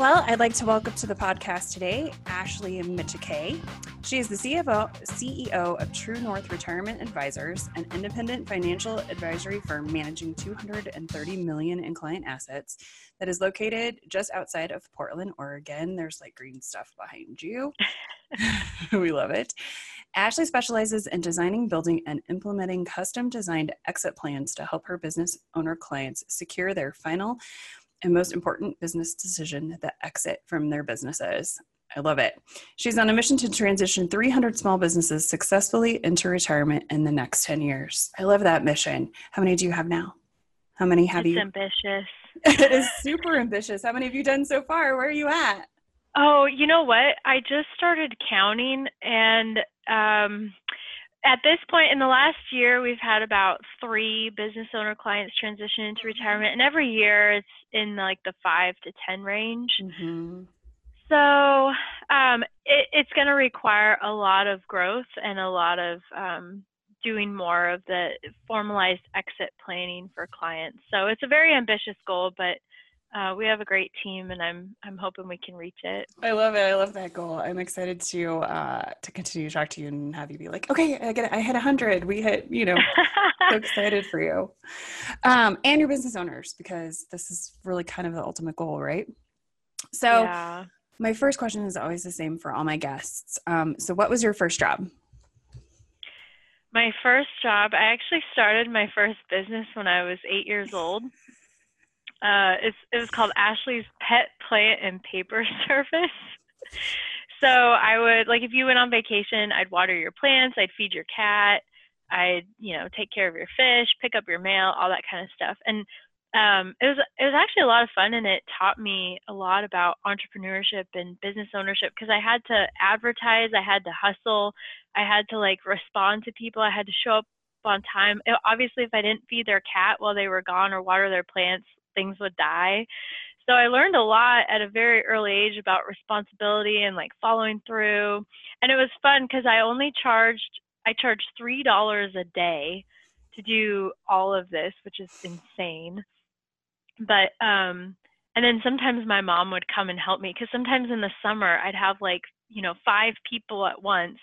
Well, I'd like to welcome to the podcast today Ashley Micciche. She is the CFO, CEO of True North Retirement Advisors, an independent financial advisory firm managing 230 million in client assets that is located just outside of Portland, Oregon. There's like green stuff behind you. we love it. Ashley specializes in designing, building, and implementing custom designed exit plans to help her business owner clients secure their final and most important business decision the exit from their businesses. I love it. She's on a mission to transition 300 small businesses successfully into retirement in the next 10 years. I love that mission. How many do you have now? How many have it's you? ambitious. it is super ambitious. How many have you done so far? Where are you at? Oh, you know what? I just started counting and um at this point in the last year, we've had about three business owner clients transition into retirement, and every year it's in like the five to ten range. Mm-hmm. So um, it, it's going to require a lot of growth and a lot of um, doing more of the formalized exit planning for clients. So it's a very ambitious goal, but uh, we have a great team, and I'm I'm hoping we can reach it. I love it. I love that goal. I'm excited to uh, to continue to talk to you and have you be like, okay, I get it. I hit hundred. We hit. You know, so excited for you, um, and your business owners because this is really kind of the ultimate goal, right? So, yeah. my first question is always the same for all my guests. Um, so, what was your first job? My first job, I actually started my first business when I was eight years old. Uh, it's, it was called Ashley's Pet Plant and Paper Service. so I would like if you went on vacation, I'd water your plants, I'd feed your cat, I'd you know take care of your fish, pick up your mail, all that kind of stuff. And um, it was it was actually a lot of fun, and it taught me a lot about entrepreneurship and business ownership because I had to advertise, I had to hustle, I had to like respond to people, I had to show up on time. It, obviously, if I didn't feed their cat while they were gone or water their plants, things would die. So I learned a lot at a very early age about responsibility and like following through. And it was fun because I only charged I charged three dollars a day to do all of this, which is insane. But um and then sometimes my mom would come and help me because sometimes in the summer I'd have like you know five people at once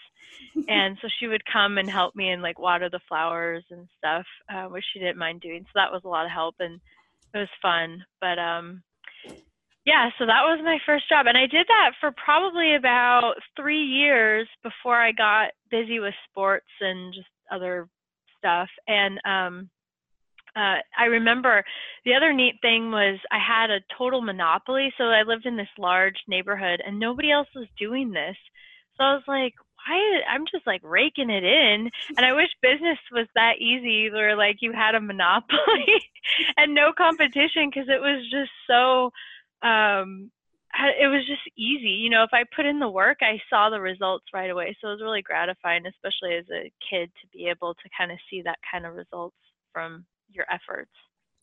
and so she would come and help me and like water the flowers and stuff uh, which she didn't mind doing so that was a lot of help and it was fun. But um, yeah, so that was my first job, and I did that for probably about three years before I got busy with sports and just other stuff. And um, uh, I remember the other neat thing was I had a total monopoly. So I lived in this large neighborhood, and nobody else was doing this. So I was like, why I'm just like raking it in. And I wish business was that easy where like you had a monopoly and no competition because it was just so um it was just easy. You know, if I put in the work, I saw the results right away. So it was really gratifying, especially as a kid, to be able to kind of see that kind of results from your efforts.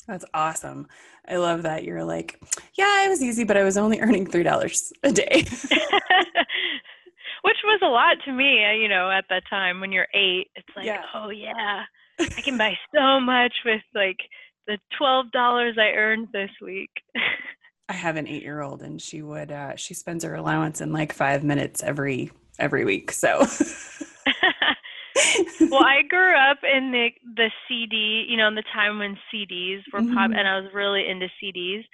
That's awesome. I love that you're like, yeah, it was easy, but I was only earning $3 a day. which was a lot to me, uh, you know, at that time when you're eight. It's like, yeah. oh yeah, I can buy so much with like the twelve dollars I earned this week. I have an eight-year-old, and she would uh, she spends her allowance in like five minutes every every week. So. well, I grew up in the the CD, you know, in the time when CDs were mm-hmm. pop, and I was really into CDs.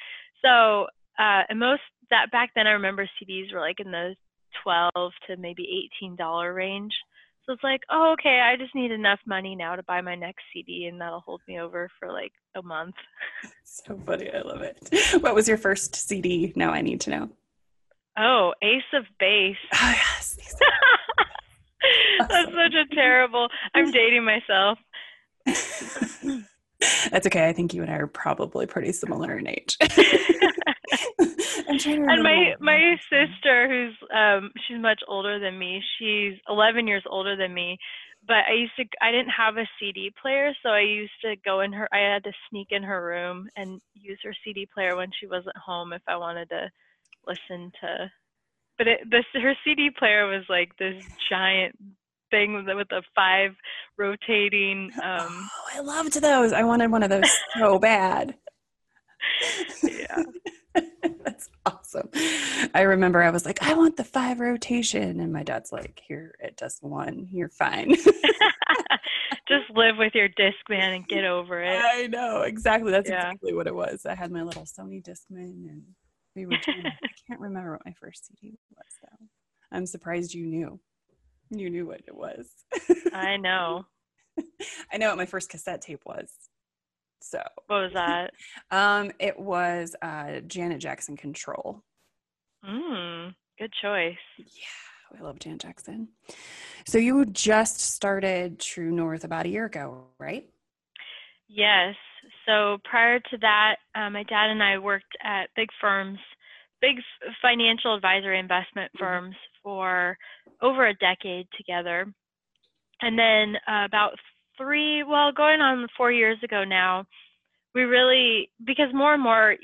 So, uh, and most that back then, I remember CDs were like in the 12 to maybe $18 range. So it's like, oh, okay, I just need enough money now to buy my next CD, and that'll hold me over for like a month. so funny. I love it. What was your first CD? Now I need to know. Oh, Ace of Base. Oh, yes. That's such a terrible. I'm dating myself. That's okay. I think you and I are probably pretty similar in age. I'm trying to and my my sister, who's um, she's much older than me. She's 11 years older than me. But I used to, I didn't have a CD player, so I used to go in her. I had to sneak in her room and use her CD player when she wasn't home if I wanted to listen to. But it, this her CD player was like this giant thing with, the, with the five rotating. Um, oh, I loved those. I wanted one of those so bad. yeah. That's awesome. I remember I was like, I want the five rotation. And my dad's like, here, it does one. You're fine. Just live with your Discman and get over it. I know. Exactly. That's yeah. exactly what it was. I had my little Sony Discman and we were doing, I can't remember what my first CD was though. I'm surprised you knew. You knew what it was. I know. I know what my first cassette tape was. So what was that? um, it was uh, Janet Jackson Control. Mm, good choice. Yeah, I love Janet Jackson. So you just started True North about a year ago, right? Yes. So prior to that, uh, my dad and I worked at big firms, big financial advisory investment mm-hmm. firms for over a decade together. And then uh, about three, well, going on four years ago now, we really, because more and more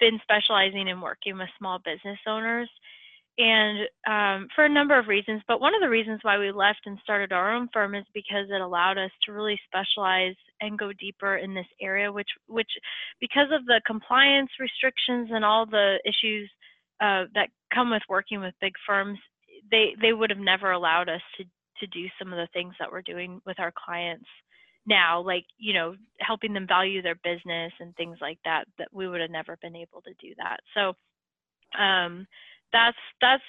been specializing in working with small business owners and um, for a number of reasons. But one of the reasons why we left and started our own firm is because it allowed us to really specialize and go deeper in this area, which, which because of the compliance restrictions and all the issues uh, that come with working with big firms, they they would have never allowed us to to do some of the things that we're doing with our clients now like you know helping them value their business and things like that that we would have never been able to do that. So um, that's that's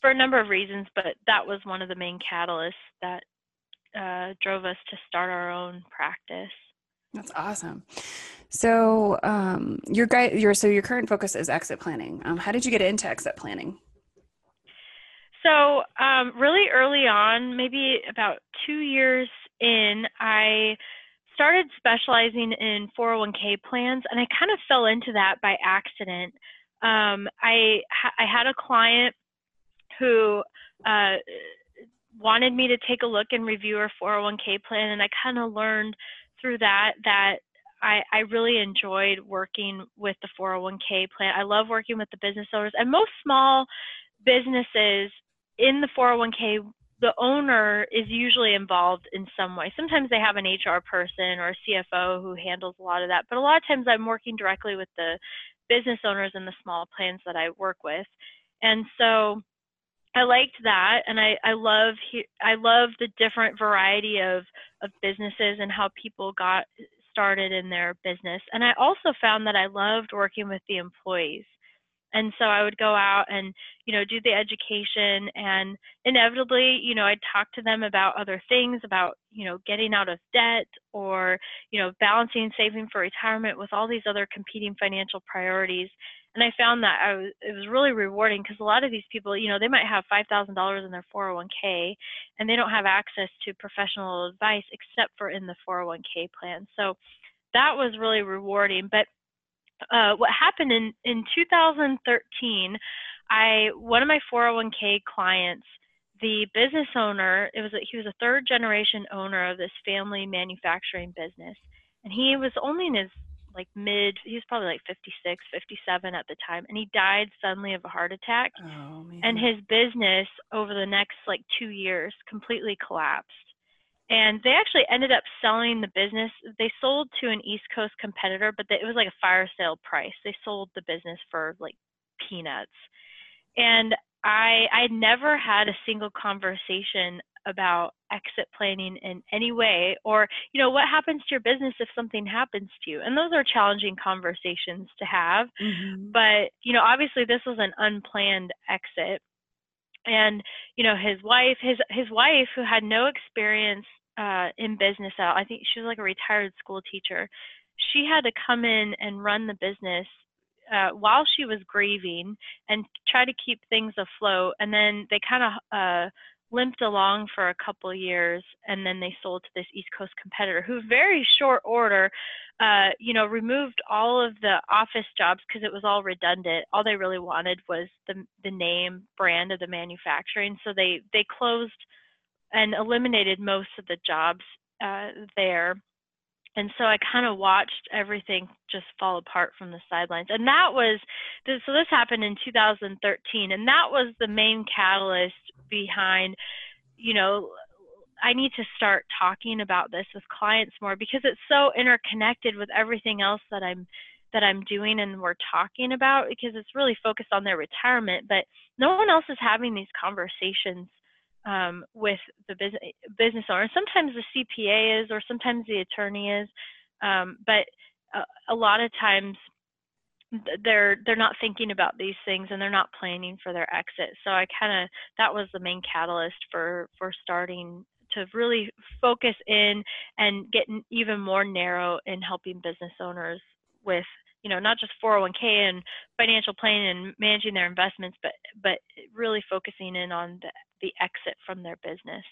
for a number of reasons but that was one of the main catalysts that uh, drove us to start our own practice. That's awesome. So um, your guy your so your current focus is exit planning. Um, how did you get into exit planning so, um, really early on, maybe about two years in, I started specializing in 401k plans, and I kind of fell into that by accident. Um, I I had a client who uh, wanted me to take a look and review her 401k plan, and I kind of learned through that that I, I really enjoyed working with the 401k plan. I love working with the business owners, and most small businesses in the 401k, the owner is usually involved in some way. Sometimes they have an HR person or a CFO who handles a lot of that, but a lot of times I'm working directly with the business owners and the small plans that I work with. And so I liked that, and I, I love I love the different variety of of businesses and how people got started in their business. And I also found that I loved working with the employees and so i would go out and you know do the education and inevitably you know i'd talk to them about other things about you know getting out of debt or you know balancing saving for retirement with all these other competing financial priorities. And i found that I was, it was really rewarding because a lot of these people you know they might have $5000 in their 401k and they don't have access to professional advice except for in the 401k plan. So that was really rewarding. But uh, what happened in, in 2013, I one of my 401k clients, the business owner, it was a, he was a third generation owner of this family manufacturing business, and he was only in his like mid, he was probably like 56, 57 at the time, and he died suddenly of a heart attack. Oh, and his business over the next like two years completely collapsed and they actually ended up selling the business. They sold to an East Coast competitor, but they, it was like a fire sale price. They sold the business for like peanuts. And I I never had a single conversation about exit planning in any way or you know what happens to your business if something happens to you and those are challenging conversations to have mm-hmm. but you know obviously this was an unplanned exit and you know his wife his his wife who had no experience uh, in business out i think she was like a retired school teacher she had to come in and run the business uh, while she was grieving and try to keep things afloat and then they kind of uh, limped along for a couple years and then they sold to this east coast competitor who very short order uh, you know removed all of the office jobs because it was all redundant. All they really wanted was the the name brand of the manufacturing. So they they closed and eliminated most of the jobs uh, there. And so I kind of watched everything just fall apart from the sidelines. And that was so this happened in 2013, and that was the main catalyst behind, you know, I need to start talking about this with clients more because it's so interconnected with everything else that I'm that I'm doing and we're talking about because it's really focused on their retirement, but no one else is having these conversations um, with the business business owner. Sometimes the CPA is, or sometimes the attorney is, um, but a, a lot of times they're they're not thinking about these things and they're not planning for their exit. So I kind of that was the main catalyst for for starting to really focus in and get even more narrow in helping business owners with you know not just 401k and financial planning and managing their investments but but really focusing in on the, the exit from their business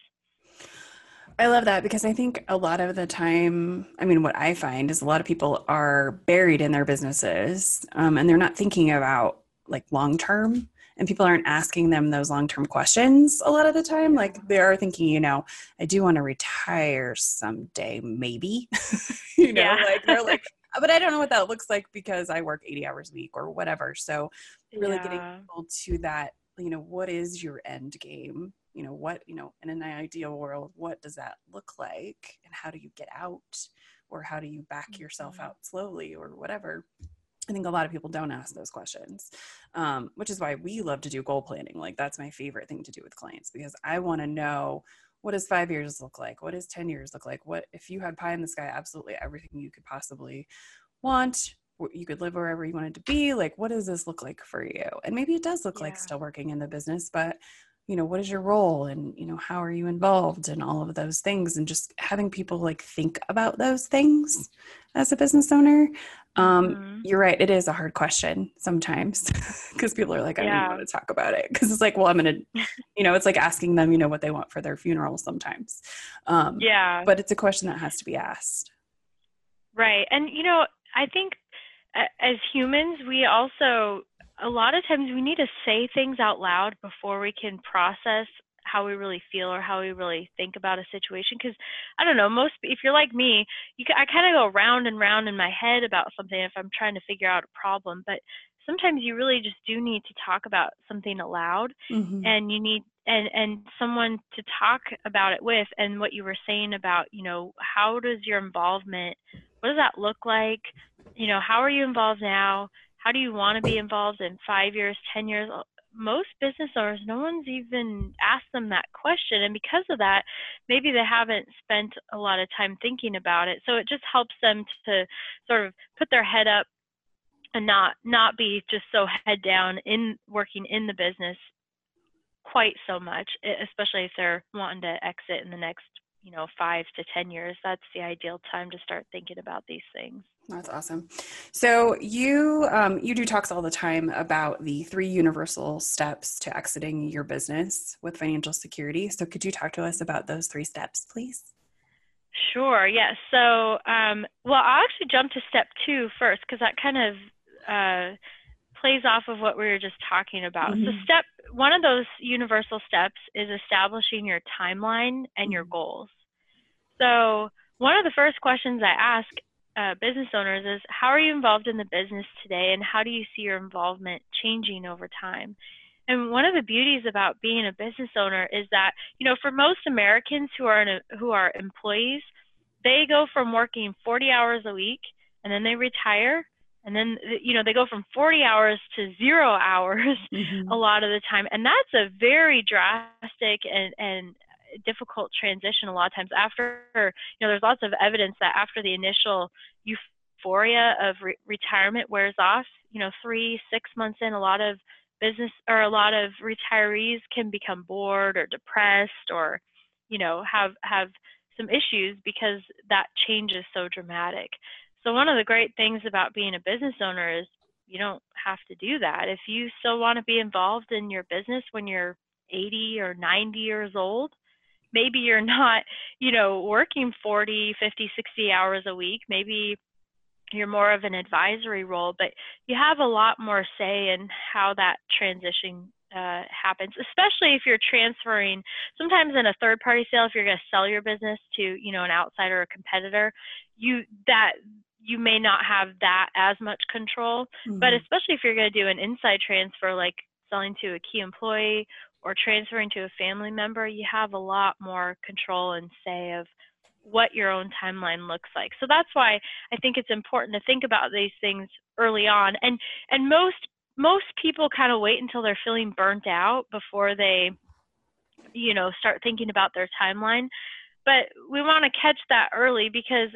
I love that because I think a lot of the time, I mean, what I find is a lot of people are buried in their businesses um, and they're not thinking about like long term and people aren't asking them those long term questions a lot of the time. Like they are thinking, you know, I do want to retire someday, maybe. you know, yeah. like they're like, but I don't know what that looks like because I work 80 hours a week or whatever. So really yeah. getting people to that, you know, what is your end game? You know, what, you know, in an ideal world, what does that look like? And how do you get out? Or how do you back yourself mm-hmm. out slowly or whatever? I think a lot of people don't ask those questions, um, which is why we love to do goal planning. Like that's my favorite thing to do with clients because I want to know what does five years look like? What does 10 years look like? What if you had pie in the sky, absolutely everything you could possibly want, you could live wherever you wanted to be. Like, what does this look like for you? And maybe it does look yeah. like still working in the business, but you know, what is your role and, you know, how are you involved and all of those things and just having people like think about those things as a business owner. Um, mm-hmm. You're right. It is a hard question sometimes because people are like, I yeah. don't want to talk about it. Because it's like, well, I'm to, you know, it's like asking them, you know, what they want for their funeral sometimes. Um, yeah. But it's a question that has to be asked. Right. And, you know, I think as humans, we also a lot of times we need to say things out loud before we can process how we really feel or how we really think about a situation because i don't know most if you're like me you i kind of go round and round in my head about something if i'm trying to figure out a problem but sometimes you really just do need to talk about something aloud mm-hmm. and you need and and someone to talk about it with and what you were saying about you know how does your involvement what does that look like you know how are you involved now how do you want to be involved in five years, 10 years? Most business owners, no one's even asked them that question. And because of that, maybe they haven't spent a lot of time thinking about it. So it just helps them to sort of put their head up and not not be just so head down in working in the business quite so much especially if they're wanting to exit in the next you know five to ten years that's the ideal time to start thinking about these things that's awesome. So you um, you do talks all the time about the three universal steps to exiting your business with financial security. So could you talk to us about those three steps, please? Sure. Yes. So um, well, I'll actually jump to step two first because that kind of uh, plays off of what we were just talking about. Mm-hmm. So step one of those universal steps is establishing your timeline and your mm-hmm. goals. So one of the first questions I ask uh, business owners is how are you involved in the business today and how do you see your involvement changing over time? And one of the beauties about being a business owner is that, you know, for most Americans who are a, who are employees, they go from working 40 hours a week and then they retire and then you know they go from 40 hours to 0 hours mm-hmm. a lot of the time and that's a very drastic and and difficult transition a lot of times after you know there's lots of evidence that after the initial euphoria of re- retirement wears off you know three six months in a lot of business or a lot of retirees can become bored or depressed or you know have have some issues because that change is so dramatic so one of the great things about being a business owner is you don't have to do that if you still want to be involved in your business when you're 80 or 90 years old maybe you're not, you know, working 40, 50, 60 hours a week. Maybe you're more of an advisory role, but you have a lot more say in how that transition uh, happens, especially if you're transferring. Sometimes in a third-party sale, if you're going to sell your business to, you know, an outsider or a competitor, you that you may not have that as much control. Mm-hmm. But especially if you're going to do an inside transfer, like selling to a key employee or transferring to a family member, you have a lot more control and say of what your own timeline looks like. So that's why I think it's important to think about these things early on. And and most most people kind of wait until they're feeling burnt out before they you know start thinking about their timeline but we want to catch that early because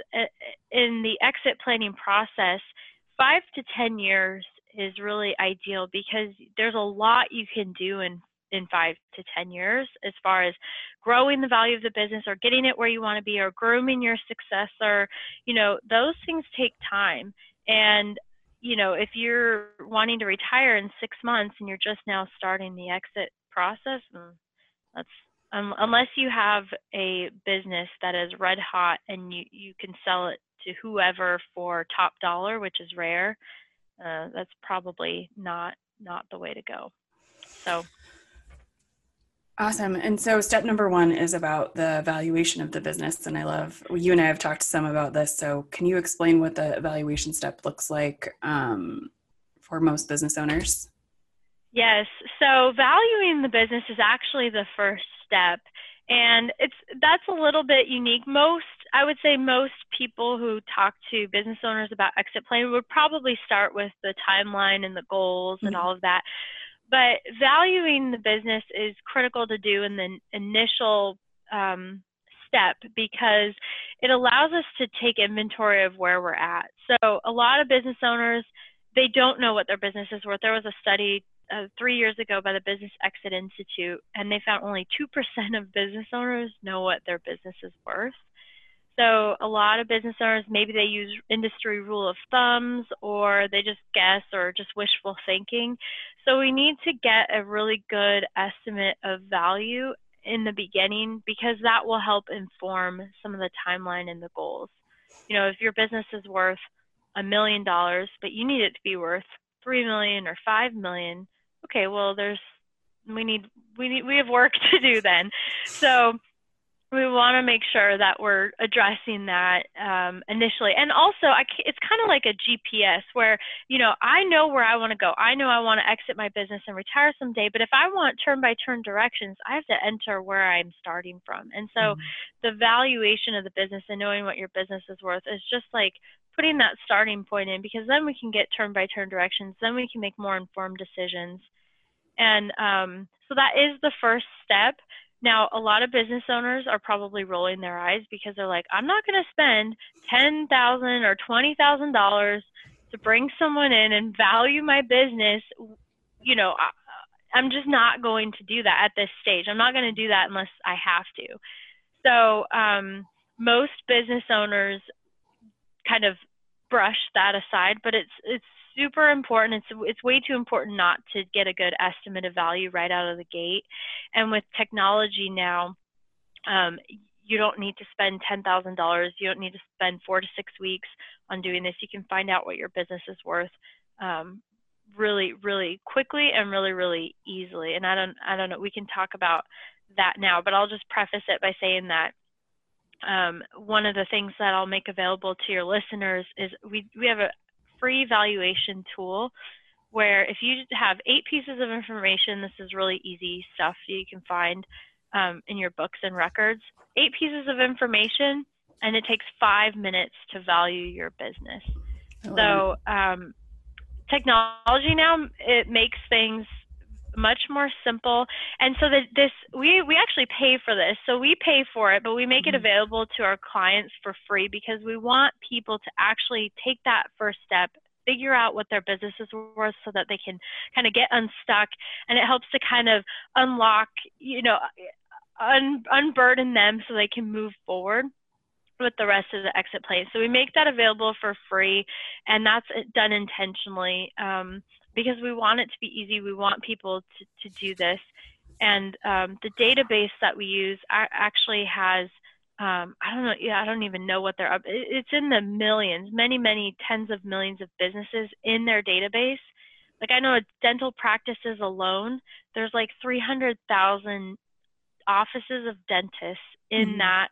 in the exit planning process 5 to 10 years is really ideal because there's a lot you can do in in 5 to 10 years as far as growing the value of the business or getting it where you want to be or grooming your successor. You know those things take time. And you know, if you're wanting to retire in six months and you're just now starting the exit process, mm, that's um, unless you have a business that is red hot and you, you can sell it to whoever for top dollar, which is rare, uh, that's probably not not the way to go. So Awesome. And so step number one is about the valuation of the business. And I love you and I have talked some about this. So can you explain what the evaluation step looks like um, for most business owners? Yes. So valuing the business is actually the first step. And it's that's a little bit unique. Most I would say most people who talk to business owners about exit planning would probably start with the timeline and the goals mm-hmm. and all of that but valuing the business is critical to do in the initial um, step because it allows us to take inventory of where we're at. So a lot of business owners they don't know what their business is worth. There was a study uh, three years ago by the Business Exit Institute, and they found only two percent of business owners know what their business is worth. So a lot of business owners maybe they use industry rule of thumbs or they just guess or just wishful thinking. So we need to get a really good estimate of value in the beginning because that will help inform some of the timeline and the goals. You know, if your business is worth a million dollars, but you need it to be worth three million or five million, okay, well there's we need we need we have work to do then. So we want to make sure that we're addressing that um, initially and also I, it's kind of like a gps where you know i know where i want to go i know i want to exit my business and retire someday but if i want turn by turn directions i have to enter where i'm starting from and so mm-hmm. the valuation of the business and knowing what your business is worth is just like putting that starting point in because then we can get turn by turn directions then we can make more informed decisions and um, so that is the first step now, a lot of business owners are probably rolling their eyes because they're like, I'm not going to spend 10,000 or twenty thousand dollars to bring someone in and value my business. You know, I, I'm just not going to do that at this stage. I'm not going to do that unless I have to. So, um, most business owners kind of brush that aside, but it's it's super important. It's it's way too important not to get a good estimate of value right out of the gate. And with technology now, um, you don't need to spend ten thousand dollars. You don't need to spend four to six weeks on doing this. You can find out what your business is worth um, really, really quickly and really, really easily. And I don't, I don't know. We can talk about that now, but I'll just preface it by saying that um, one of the things that I'll make available to your listeners is we we have a free valuation tool where if you have eight pieces of information, this is really easy stuff you can find um, in your books and records. Eight pieces of information, and it takes five minutes to value your business. So um, technology now it makes things much more simple. And so that this we we actually pay for this. So we pay for it, but we make it mm-hmm. available to our clients for free because we want people to actually take that first step figure out what their business is worth so that they can kind of get unstuck and it helps to kind of unlock you know un- unburden them so they can move forward with the rest of the exit plan so we make that available for free and that's done intentionally um, because we want it to be easy. We want people to, to do this. And um, the database that we use actually has, um, I don't know, yeah, I don't even know what they're up. It's in the millions, many, many tens of millions of businesses in their database. Like I know dental practices alone, there's like 300,000 offices of dentists in mm-hmm. that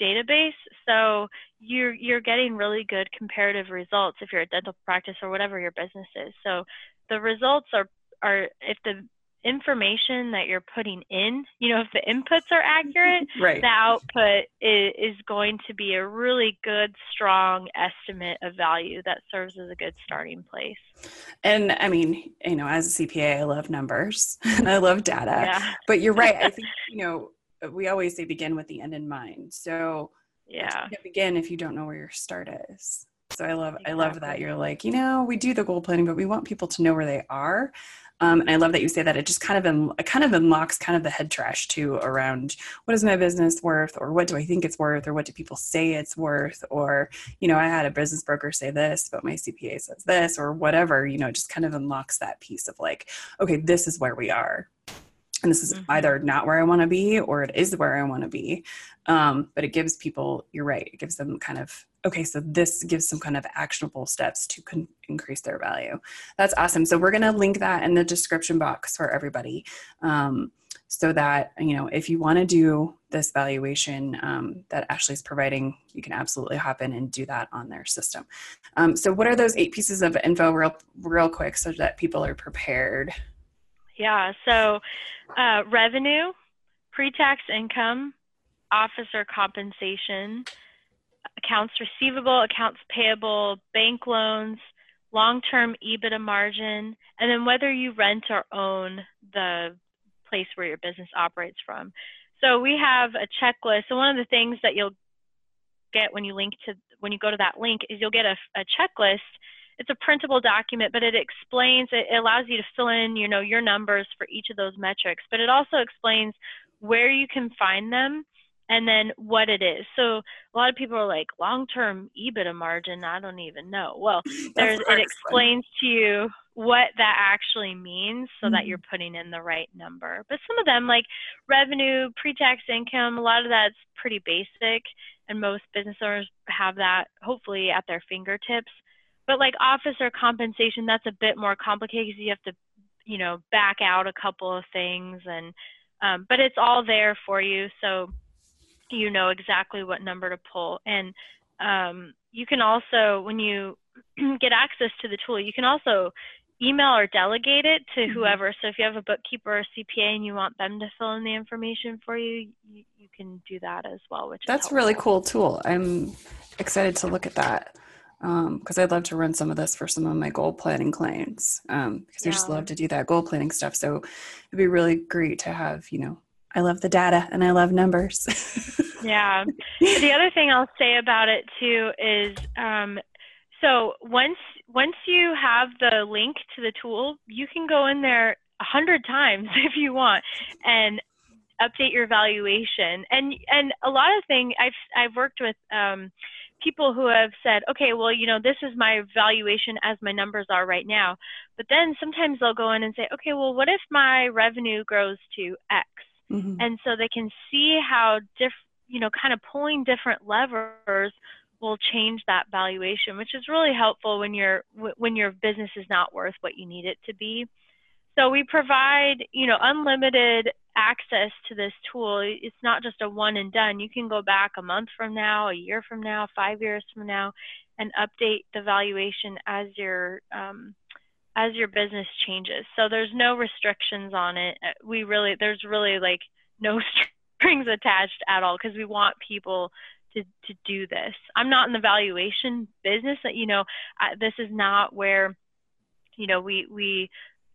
database. So you're you're getting really good comparative results if you're a dental practice or whatever your business is. So the results are are if the information that you're putting in, you know, if the inputs are accurate, right. the output is, is going to be a really good, strong estimate of value that serves as a good starting place. And I mean, you know, as a CPA, I love numbers and I love data. Yeah. But you're right. I think, you know, we always say begin with the end in mind. So yeah, begin if you don't know where your start is. So I love exactly. I love that you're like, you know, we do the goal planning, but we want people to know where they are. Um, and I love that you say that. It just kind of it kind of unlocks kind of the head trash too around what is my business worth, or what do I think it's worth, or what do people say it's worth, or you know, I had a business broker say this, but my CPA says this, or whatever. You know, it just kind of unlocks that piece of like, okay, this is where we are and this is mm-hmm. either not where I want to be or it is where I want to be. Um, but it gives people, you're right, it gives them kind of, okay, so this gives some kind of actionable steps to con- increase their value. That's awesome. So we're going to link that in the description box for everybody. Um, so that you know if you want to do this valuation um, that ashley's providing you can absolutely hop in and do that on their system um, so what are those eight pieces of info real real quick so that people are prepared yeah so uh, revenue, pre-tax income, officer compensation, accounts receivable, accounts payable, bank loans, long-term EBITDA margin, and then whether you rent or own the place where your business operates from. So we have a checklist. So one of the things that you'll get when you link to when you go to that link is you'll get a, a checklist it's a printable document, but it explains, it allows you to fill in, you know, your numbers for each of those metrics, but it also explains where you can find them and then what it is. So a lot of people are like, long-term EBITDA margin, I don't even know. Well, there's, it explains to you what that actually means so mm-hmm. that you're putting in the right number. But some of them, like revenue, pre-tax income, a lot of that's pretty basic, and most business owners have that hopefully at their fingertips. But like officer compensation, that's a bit more complicated because you have to, you know, back out a couple of things, and um, but it's all there for you, so you know exactly what number to pull. And um, you can also, when you get access to the tool, you can also email or delegate it to mm-hmm. whoever. So if you have a bookkeeper or a CPA and you want them to fill in the information for you, you, you can do that as well. Which that's a really cool tool. I'm excited to look at that because um, I'd love to run some of this for some of my goal planning clients because um, yeah. I just love to do that goal planning stuff. So it'd be really great to have, you know, I love the data and I love numbers. yeah. The other thing I'll say about it too is um, so once once you have the link to the tool, you can go in there a hundred times if you want and update your valuation. And and a lot of things I've I've worked with um, people who have said, okay, well, you know, this is my valuation as my numbers are right now. But then sometimes they'll go in and say, okay, well, what if my revenue grows to X? Mm-hmm. And so they can see how diff, you know, kind of pulling different levers will change that valuation, which is really helpful when your when your business is not worth what you need it to be. So we provide, you know, unlimited access to this tool. It's not just a one and done. You can go back a month from now, a year from now, five years from now, and update the valuation as your um, as your business changes. So there's no restrictions on it. Uh, we really there's really like no strings attached at all because we want people to to do this. I'm not in the valuation business. That you know, I, this is not where you know we we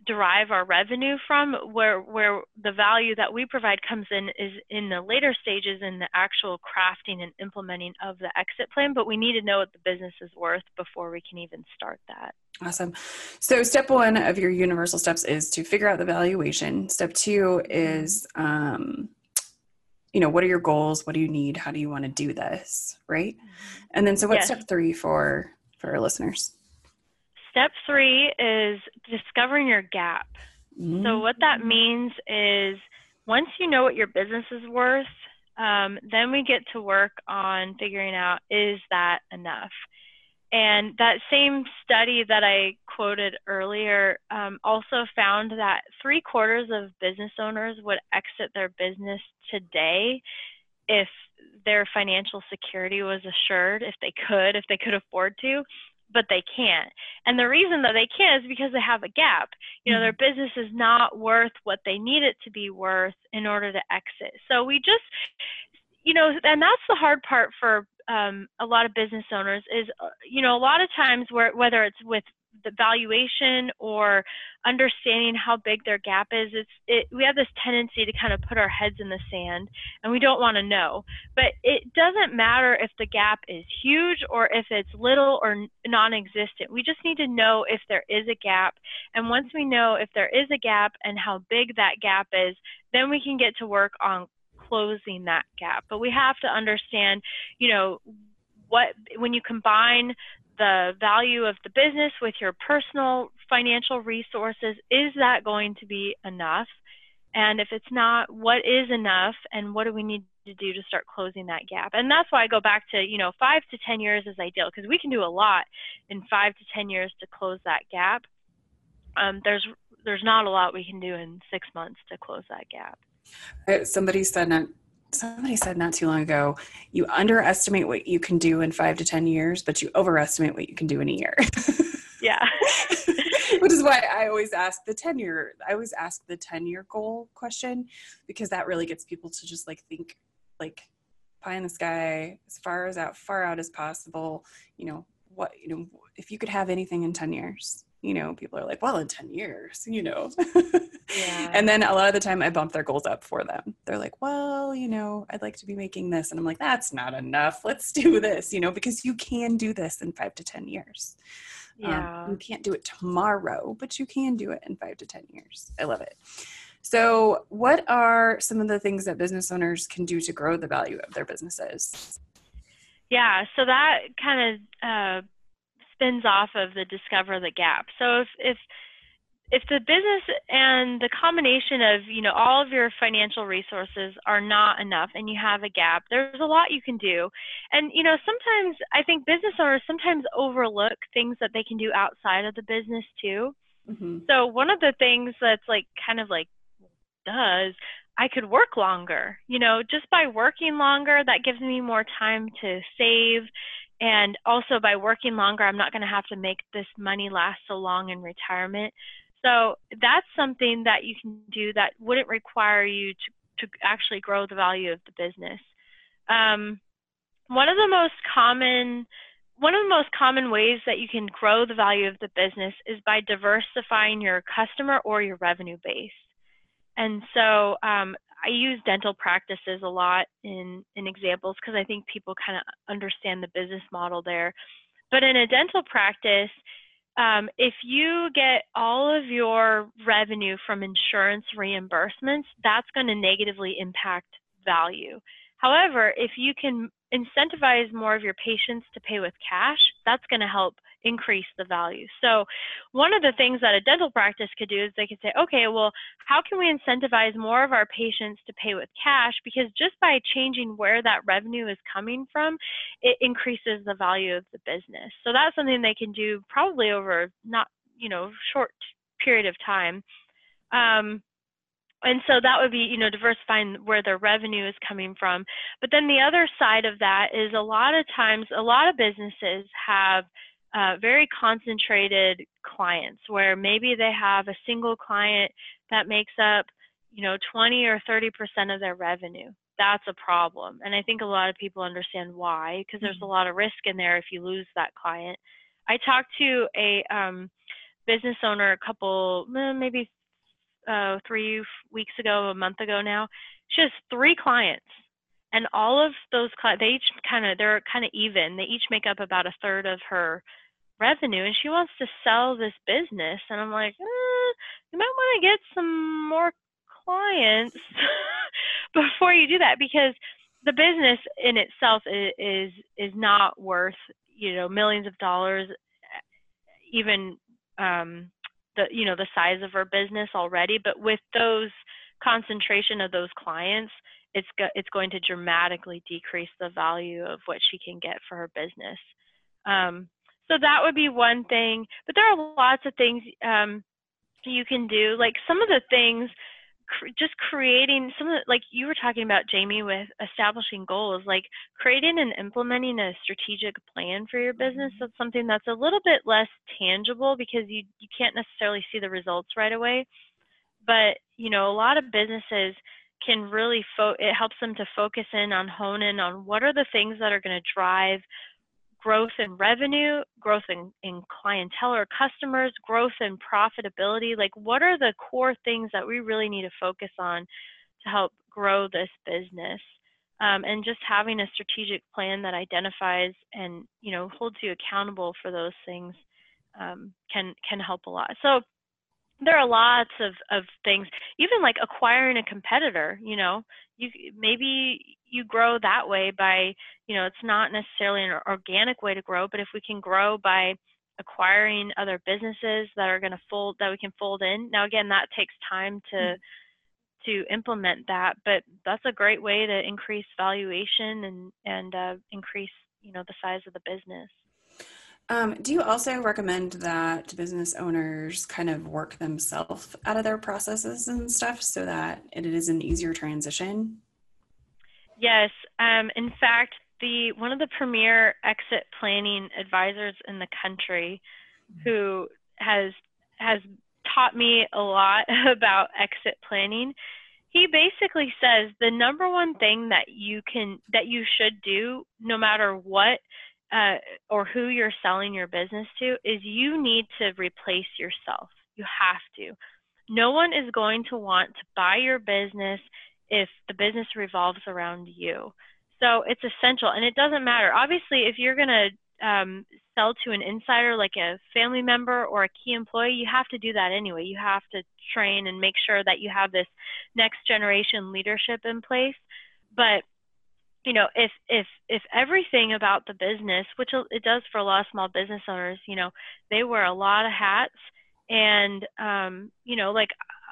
derive our revenue from where where the value that we provide comes in is in the later stages in the actual crafting and implementing of the exit plan but we need to know what the business is worth before we can even start that. Awesome. So step one of your universal steps is to figure out the valuation. Step two is um, you know what are your goals? What do you need? How do you want to do this right? Mm-hmm. and then so what's yes. step three for for our listeners Step three is discovering your gap. Mm-hmm. So, what that means is once you know what your business is worth, um, then we get to work on figuring out is that enough? And that same study that I quoted earlier um, also found that three quarters of business owners would exit their business today if their financial security was assured, if they could, if they could afford to but they can't. And the reason that they can't is because they have a gap. You know, their mm-hmm. business is not worth what they need it to be worth in order to exit. So we just, you know, and that's the hard part for um, a lot of business owners is, uh, you know, a lot of times where whether it's with the valuation or understanding how big their gap is it's it, we have this tendency to kind of put our heads in the sand and we don't want to know. But it doesn't matter if the gap is huge or if it's little or non-existent. We just need to know if there is a gap. And once we know if there is a gap and how big that gap is then we can get to work on closing that gap. But we have to understand you know what when you combine the value of the business with your personal financial resources, is that going to be enough? And if it's not, what is enough and what do we need to do to start closing that gap? And that's why I go back to, you know, five to 10 years is ideal because we can do a lot in five to 10 years to close that gap. Um, there's, there's not a lot we can do in six months to close that gap. Uh, somebody said not somebody said not too long ago you underestimate what you can do in five to ten years but you overestimate what you can do in a year. Yeah. Which is why i always ask the 10 year i always ask the 10 year goal question because that really gets people to just like think like pie in the sky as far as out far out as possible you know what you know if you could have anything in 10 years you know people are like well in 10 years you know? Yeah. and then a lot of the time i bump their goals up for them. They're like well you know i'd like to be making this and i'm like that's not enough. Let's do this you know because you can do this in five to 10 years. Um, yeah. Um, you can't do it tomorrow but you can do it in five to 10 years. I love it. So what are some of the things that business owners can do to grow the value of their businesses? Yeah so that kind of uh, spins off of the discover the gap. So if if if the business and the combination of you know all of your financial resources are not enough and you have a gap there's a lot you can do and you know sometimes i think business owners sometimes overlook things that they can do outside of the business too mm-hmm. so one of the things that's like kind of like does i could work longer you know just by working longer that gives me more time to save and also by working longer, I'm not going to have to make this money last so long in retirement. So that's something that you can do that wouldn't require you to, to actually grow the value of the business. Um, one of the most common one of the most common ways that you can grow the value of the business is by diversifying your customer or your revenue base. And so um, I use dental practices a lot in, in examples because I think people kind of understand the business model there. But in a dental practice, um, if you get all of your revenue from insurance reimbursements, that's going to negatively impact value. However, if you can incentivize more of your patients to pay with cash, that's going to help increase the value. So, one of the things that a dental practice could do is they could say, okay, well, how can we incentivize more of our patients to pay with cash? Because just by changing where that revenue is coming from, it increases the value of the business. So, that's something they can do probably over not, you know, short period of time. Um, and so that would be you know diversifying where their revenue is coming from but then the other side of that is a lot of times a lot of businesses have uh, very concentrated clients where maybe they have a single client that makes up you know 20 or 30 percent of their revenue. That's a problem and i think a lot of people understand why because there's a mm-hmm. lot of risk in there if you lose that client. I talked to a um, business owner a couple maybe uh, three weeks ago a month ago now. She has three clients and all of those they each kind of they're kind of even. They each make up about a third of her revenue and she wants to sell this business and i'm like eh, you might want to get some more clients before you do that because the business in itself is, is is not worth you know millions of dollars even um the you know the size of her business already but with those concentration of those clients it's go, it's going to dramatically decrease the value of what she can get for her business. Um, so that would be one thing. But there are lots of things um, you can do. Like some of the things cr- just creating some of the, like you were talking about jamie with establishing goals like creating and implementing a strategic plan for your business Mm-hmm. that's something that's a little bit less tangible because you you can't necessarily see the results right away but you know a lot of businesses can really fo- it helps them to focus in on hone in on what are the things that are going to drive growth in revenue, growth in, in clientele or customers, growth in profitability. Like, what are the core things that we really need to focus on to help grow this business? Um, and just having a strategic plan that identifies and you know holds you accountable for those things um, can can help a lot. So there are lots of, of things. Even like acquiring a competitor you know you maybe you grow that way by you know it's not necessarily an organic way to grow but if we can grow by acquiring other businesses that are going to fold that we can fold in. Now again that takes time to mm-hmm. to implement that but that's a great way to increase valuation and and uh, increase you know the size of the business um, do you also recommend that business owners kind of work themselves out of their processes and stuff so that it is an easier transition? Yes. Um, in fact, the one of the premier exit planning advisors in the country, who has has taught me a lot about exit planning, he basically says the number one thing that you can that you should do, no matter what uh, or who you're selling your business to is you need to replace yourself. You have to. No one is going to want to buy your business if the business revolves around you. So it's essential, and it doesn't matter. Obviously, if you're going to um, sell to an insider like a family member or a key employee, you have to do that anyway. You have to train and make sure that you have this next generation leadership in place. But you know if if if everything about the business which it does for a lot of small business owners you know they wear a lot of hats and um you know like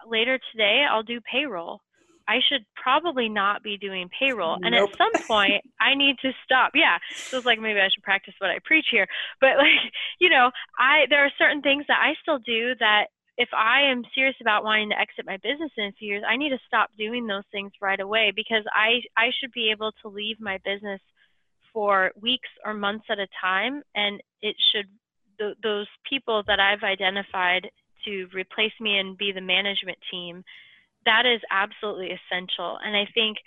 later today i'll do payroll. I should probably not be doing payroll. And at some point i need to stop. Yeah. So it's like maybe i should practice what i preach here. But like you know i there are certain things that i still do that if I am serious about wanting to exit my business in a few years, I need to stop doing those things right away because I I should be able to leave my business for weeks or months at a time, and it should th- those people that I've identified to replace me and be the management team. That is absolutely essential, and I think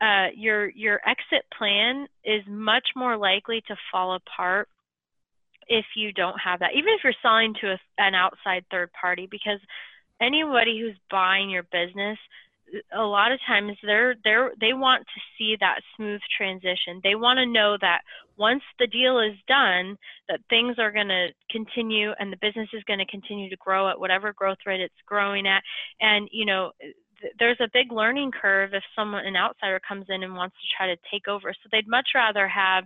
uh, your your exit plan is much more likely to fall apart if you don't have that, even if you're selling to a, an outside third party, because anybody who's buying your business, a lot of times they're they're they want to see that smooth transition. They want to know that once the deal is done, that things are going to continue and the business is going to continue to grow at whatever growth rate it's growing at. And you know, there's a big learning curve if someone an outsider comes in and wants to try to take over. So they'd much rather have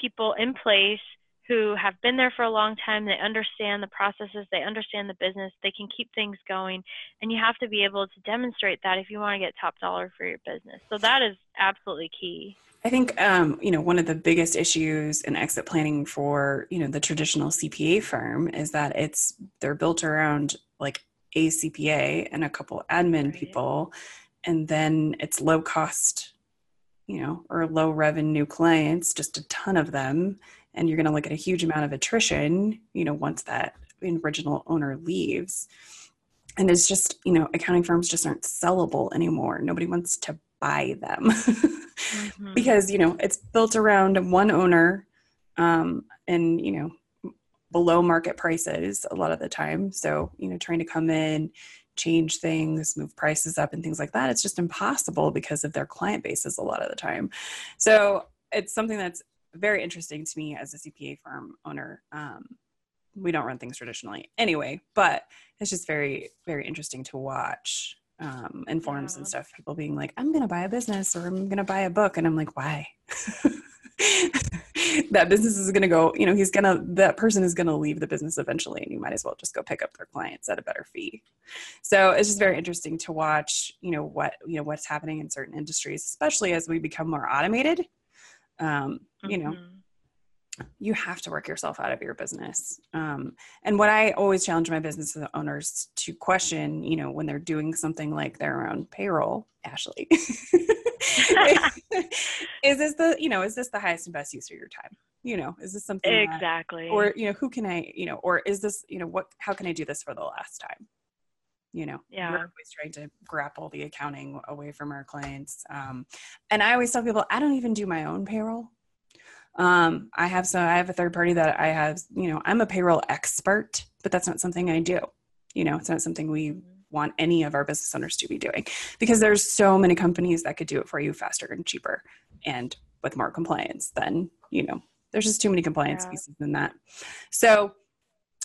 people in place who have been there for a long time. They understand the processes, they understand the business, they can keep things going. And you have to be able to demonstrate that if you want to get top dollar for your business. So that is absolutely key. I think um, you know one of the biggest issues in exit planning for you know the traditional CPA firm is that it's they're built around like a CPA and a couple admin right. people, and then it's low cost, you know, or low revenue clients, just a ton of them, and you're going to look at a huge amount of attrition you know once that original owner leaves. And it's just you know accounting firms just aren't sellable anymore. Nobody wants to buy them. Mm-hmm. because you know it's built around one owner um, and you know below market prices a lot of the time. So you know trying to come in change things move prices up and things like that it's just impossible because of their client bases a lot of the time. So it's something that's very interesting to me as a CPA firm owner. Um, we don't run things traditionally anyway, but it's just very, very interesting to watch um, in forums yeah. and stuff. People being like, I'm going to buy a business or I'm going to buy a book. And I'm like, why? that business is going to go, you know, he's going to, that person is going to leave the business eventually and you might as well just go pick up their clients at a better fee. So it's just very interesting to watch, you know, what, you know, what's happening in certain industries, especially as we become more automated um, you know, mm-hmm. you have to work yourself out of your business. Um, and what I always challenge my business owners to question, you know, when they're doing something like their own payroll, Ashley, is this the, you know, is this the highest and best use of your time? You know, is this something exactly, that, or you know, who can I, you know, or is this, you know, what, how can I do this for the last time? You know, yeah. we're always trying to grapple the accounting away from our clients. Um, and I always tell people, I don't even do my own payroll. Um, I have so I have a third party that I have, you know, I'm a payroll expert, but that's not something I do. You know, it's not something we want any of our business owners to be doing because there's so many companies that could do it for you faster and cheaper and with more compliance than, you know, there's just too many compliance yeah. pieces in that. So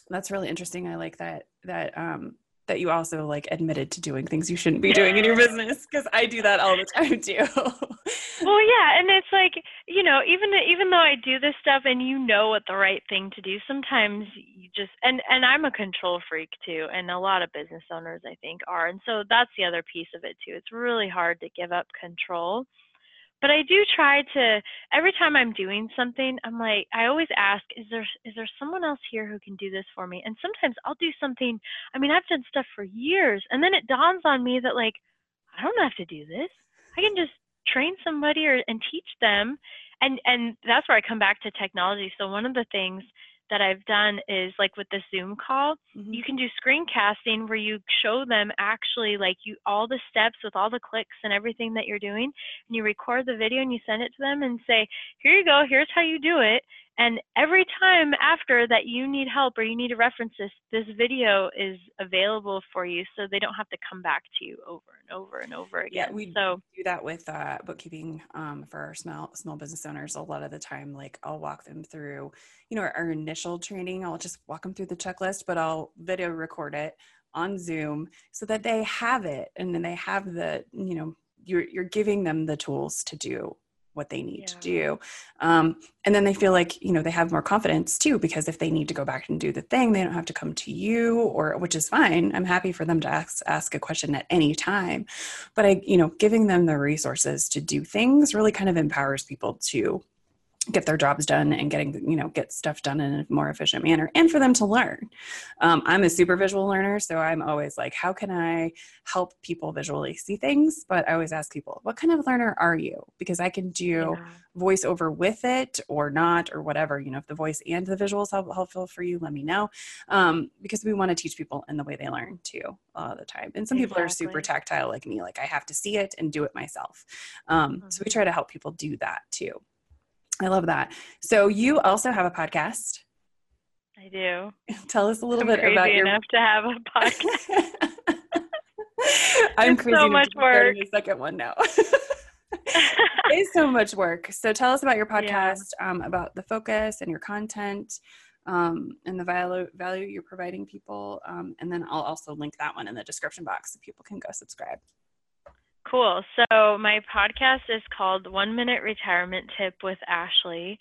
that's really interesting. I like that that um that you also like admitted to doing things you shouldn't be doing in your business because I do that all the time too. well, yeah, and it's like you know, even even though I do this stuff and you know what the right thing to do, sometimes you just and and I'm a control freak too, and a lot of business owners I think are, and so that's the other piece of it too. It's really hard to give up control but I do try to every time I'm doing something, I'm like I always ask, is there is there someone else here who can do this for me? And sometimes I'll do something. I mean, I've done stuff for years, and then it dawns on me that like I don't have to do this. I can just train somebody or and teach them. And and that's where I come back to technology. So one of the things that I've done is like with the Zoom call, mm-hmm. you can do screencasting where you show them actually like you all the steps with all the clicks and everything that you're doing and you record the video and you send it to them and say, "Here you go, here's how you do it." And every time after that you need help or you need to reference this, this video is available for you so they don't have to come back to you over and over and over again. Yeah, we so, do that with uh, bookkeeping um, for our small, small business owners. A lot of the time, like I'll walk them through, you know, our, our initial training. I'll just walk them through the checklist, but I'll video record it on Zoom so that they have it and then they have the, you know, you're, you're giving them the tools to do what they need yeah. to do um, and then they feel like you know they have more confidence too because if they need to go back and do the thing they don't have to come to you or which is fine i'm happy for them to ask, ask a question at any time but i you know giving them the resources to do things really kind of empowers people to get their jobs done and getting you know get stuff done in a more efficient manner and for them to learn. Um, i'm a super visual learner so i'm always like how can i help people visually see things? But i always ask people what kind of learner are you? Because i can do yeah. voiceover with it or not or whatever you know if the voice and the visuals help helpful for you let me know. Um, because we want to teach people in the way they learn too all the time. And some exactly. people are super tactile like me like i have to see it and do it myself. Um, mm-hmm. so we try to help people do that too I love that. So you also have a podcast. I do. Tell us a little I'm bit about your enough to have a podcast. I'm it's crazy so much work. The second one now. it's so much work. So tell us about your podcast, yeah. um, about the focus and your content, um, and the value value you're providing people. Um, and then I'll also link that one in the description box so people can go subscribe. Cool. So my podcast is called One Minute Retirement Tip with Ashley.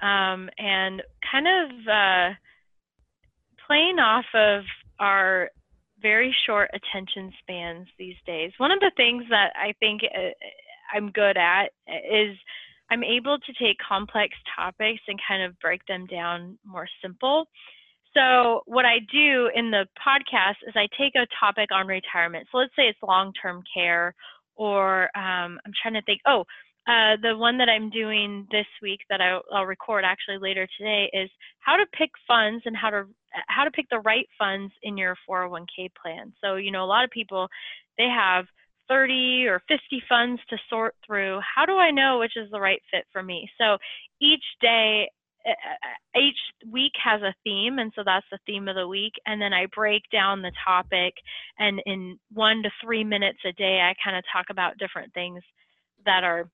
Um, and kind of uh, playing off of our very short attention spans these days. One of the things that I think uh, I'm good at is I'm able to take complex topics and kind of break them down more simple. So, what I do in the podcast is I take a topic on retirement. So, let's say it's long term care, or um, I'm trying to think, oh, uh, the one that I'm doing this week that I'll, I'll, record actually later today is how to pick funds and how to how to pick the right funds in your 401k plan. So you know a lot of people they have 30 or 50 funds to sort through. How do I know which is the right fit for me? So each day each week has a theme and so that's the theme of the week and then i break down the topic and in one to three minutes a day i kind of talk about different things that are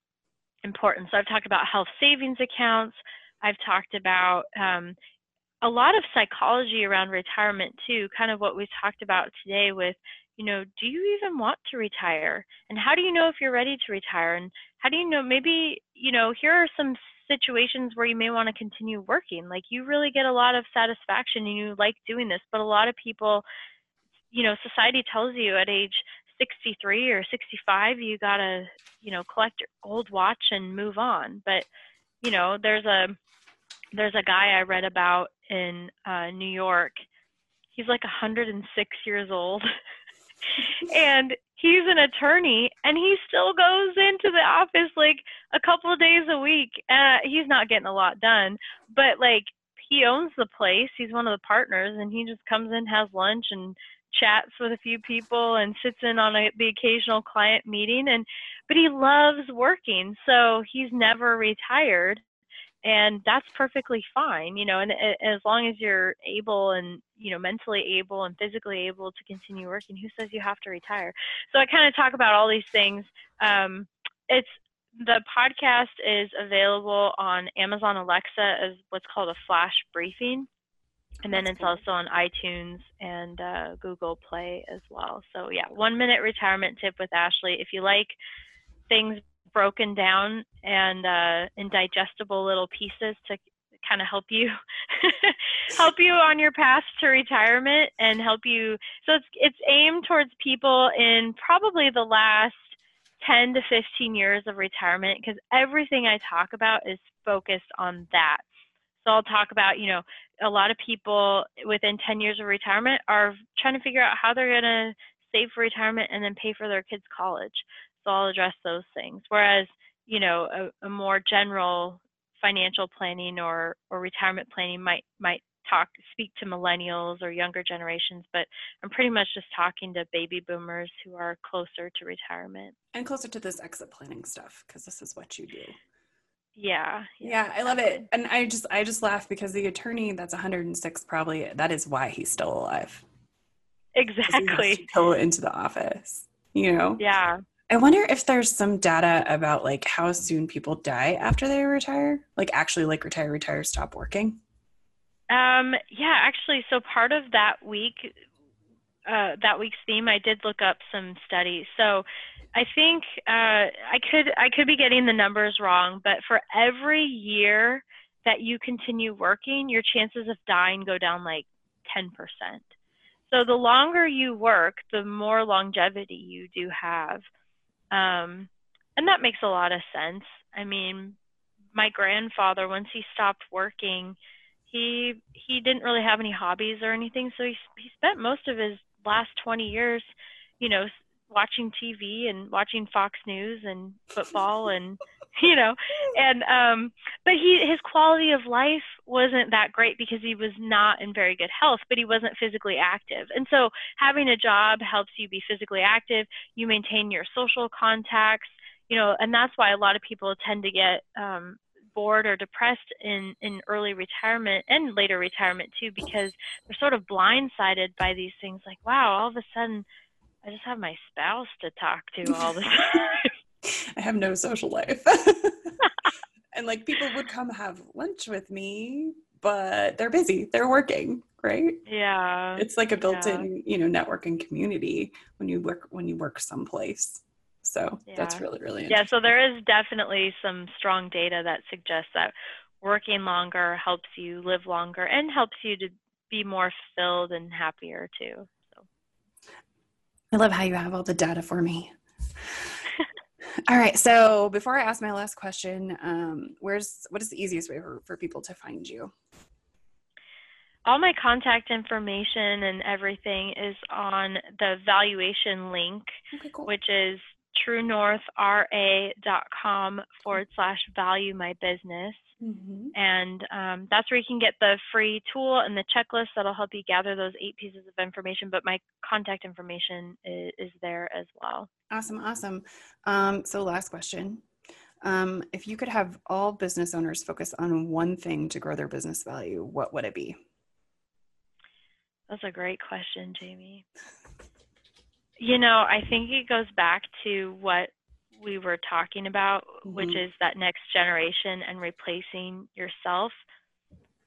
important. So i've talked about health savings accounts i've talked about um, a lot of psychology around retirement too kind of what we talked about today with you know do you even want to retire? And how do you know if you're ready to retire? And how do you know maybe you know here are some situations where you may want to continue working. Like you really get a lot of satisfaction and you like doing this, but a lot of people, you know, society tells you at age 63 or 65 you got to, you know, collect your old watch and move on. But, you know, there's a there's a guy I read about in uh, New York. He's like 106 years old. and he's an attorney and he still goes into the office like a couple of days a week. Uh, he's not getting a lot done, but like he owns the place. He's one of the partners and he just comes in, has lunch and chats with a few people and sits in on a, the occasional client meeting and but he loves working so he's never retired and that's perfectly fine you know and as long as you're able and you know mentally able and physically able to continue working who says you have to retire? So i kind of talk about all these things. Um, it's the podcast is available on amazon alexa as what's called a flash briefing and then it's also on itunes and uh, google play as well. So yeah one minute retirement tip with ashley. If you like things broken down and uh, in digestible little pieces to kind of help you help you on your path to retirement and help you so it's it's aimed towards people in probably the last 10 to 15 years of retirement because everything I talk about is focused on that. So I'll talk about, you know, a lot of people within 10 years of retirement are trying to figure out how they're going to save for retirement and then pay for their kids' college. So I'll address those things. Whereas, you know, a, a more general financial planning or, or retirement planning might might talk speak to millennials or younger generations, but I'm pretty much just talking to baby boomers who are closer to retirement. And closer to this exit planning stuff, because this is what you do. Yeah, yeah. Yeah, I love it. And I just I just laugh because the attorney that's 106 probably that is why he's still alive. Exactly. go into the office. You know? Yeah. I wonder if there's some data about like how soon people die after they retire, like actually like retire, retire, stop working. Um, yeah, actually, so part of that week, uh, that week's theme, I did look up some studies. So I think uh, I could I could be getting the numbers wrong, but for every year that you continue working, your chances of dying go down like 10%. So the longer you work, the more longevity you do have. Um, and that makes a lot of sense. I mean, my grandfather, once he stopped working, he he didn't really have any hobbies or anything, so he he spent most of his last 20 years, you know, watching TV and watching Fox News and football and you know and um but he his quality of life wasn't that great because he was not in very good health but he wasn't physically active. And so having a job helps you be physically active. You maintain your social contacts you know and that's why a lot of people tend to get um bored or depressed in in early retirement and later retirement too because they're sort of blindsided by these things like wow all of a sudden I just have my spouse to talk to all the time. I have no social life. and like people would come have lunch with me, but they're busy. They're working, right? Yeah. It's like a built-in, yeah. you know, networking community when you work when you work someplace. So yeah. that's really, really Yeah, so there is definitely some strong data that suggests that working longer helps you live longer and helps you to be more filled and happier too. I love how you have all the data for me. all right. So before I ask my last question, um, where's what is the easiest way for, for people to find you? All my contact information and everything is on the valuation link, okay, cool. which is truenorthra.com forward slash value my business. Mm-hmm. And um, that's where you can get the free tool and the checklist that'll help you gather those eight pieces of information. But my contact information is, is there as well. Awesome, awesome. Um, so, last question. Um, if you could have all business owners focus on one thing to grow their business value, what would it be? That's a great question, Jamie. You know, I think it goes back to what we were talking about, mm-hmm. which is that next generation and replacing yourself.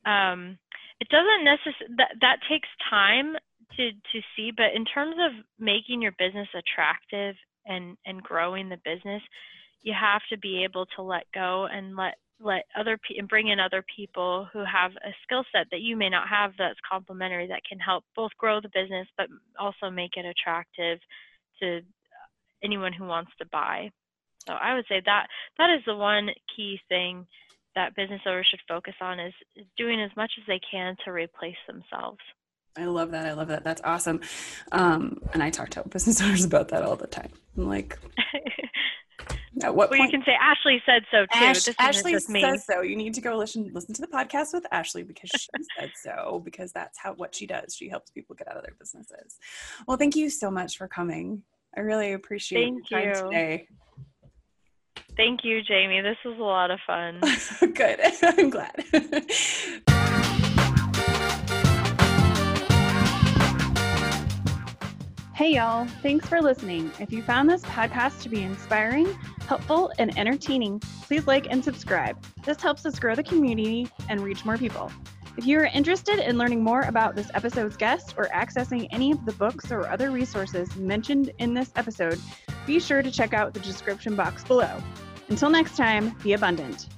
Um, it doesn't necessarily that that takes time to to see, but in terms of making your business attractive and and growing the business, you have to be able to let go and let let other pe- and bring in other people who have a skill set that you may not have that's complementary that can help both grow the business but also make it attractive to anyone who wants to buy. So I would say that that is the one key thing that business owners should focus on is, is doing as much as they can to replace themselves. I love that. I love that. That's awesome. Um, and I talk to business owners about that all the time. I'm like, at what well, point? you can say Ashley said so too. Ash, Ashley says so. You need to go listen listen to the podcast with Ashley because she said so. Because that's how what she does. She helps people get out of their businesses. Well, thank you so much for coming. I really appreciate thank your time you. today. Thank you, Jamie. This was a lot of fun. Good. I'm glad. Hey, y'all. Thanks for listening. If you found this podcast to be inspiring, helpful, and entertaining, please like and subscribe. This helps us grow the community and reach more people. If you are interested in learning more about this episode's guest or accessing any of the books or other resources mentioned in this episode, be sure to check out the description box below. Until next time, be abundant.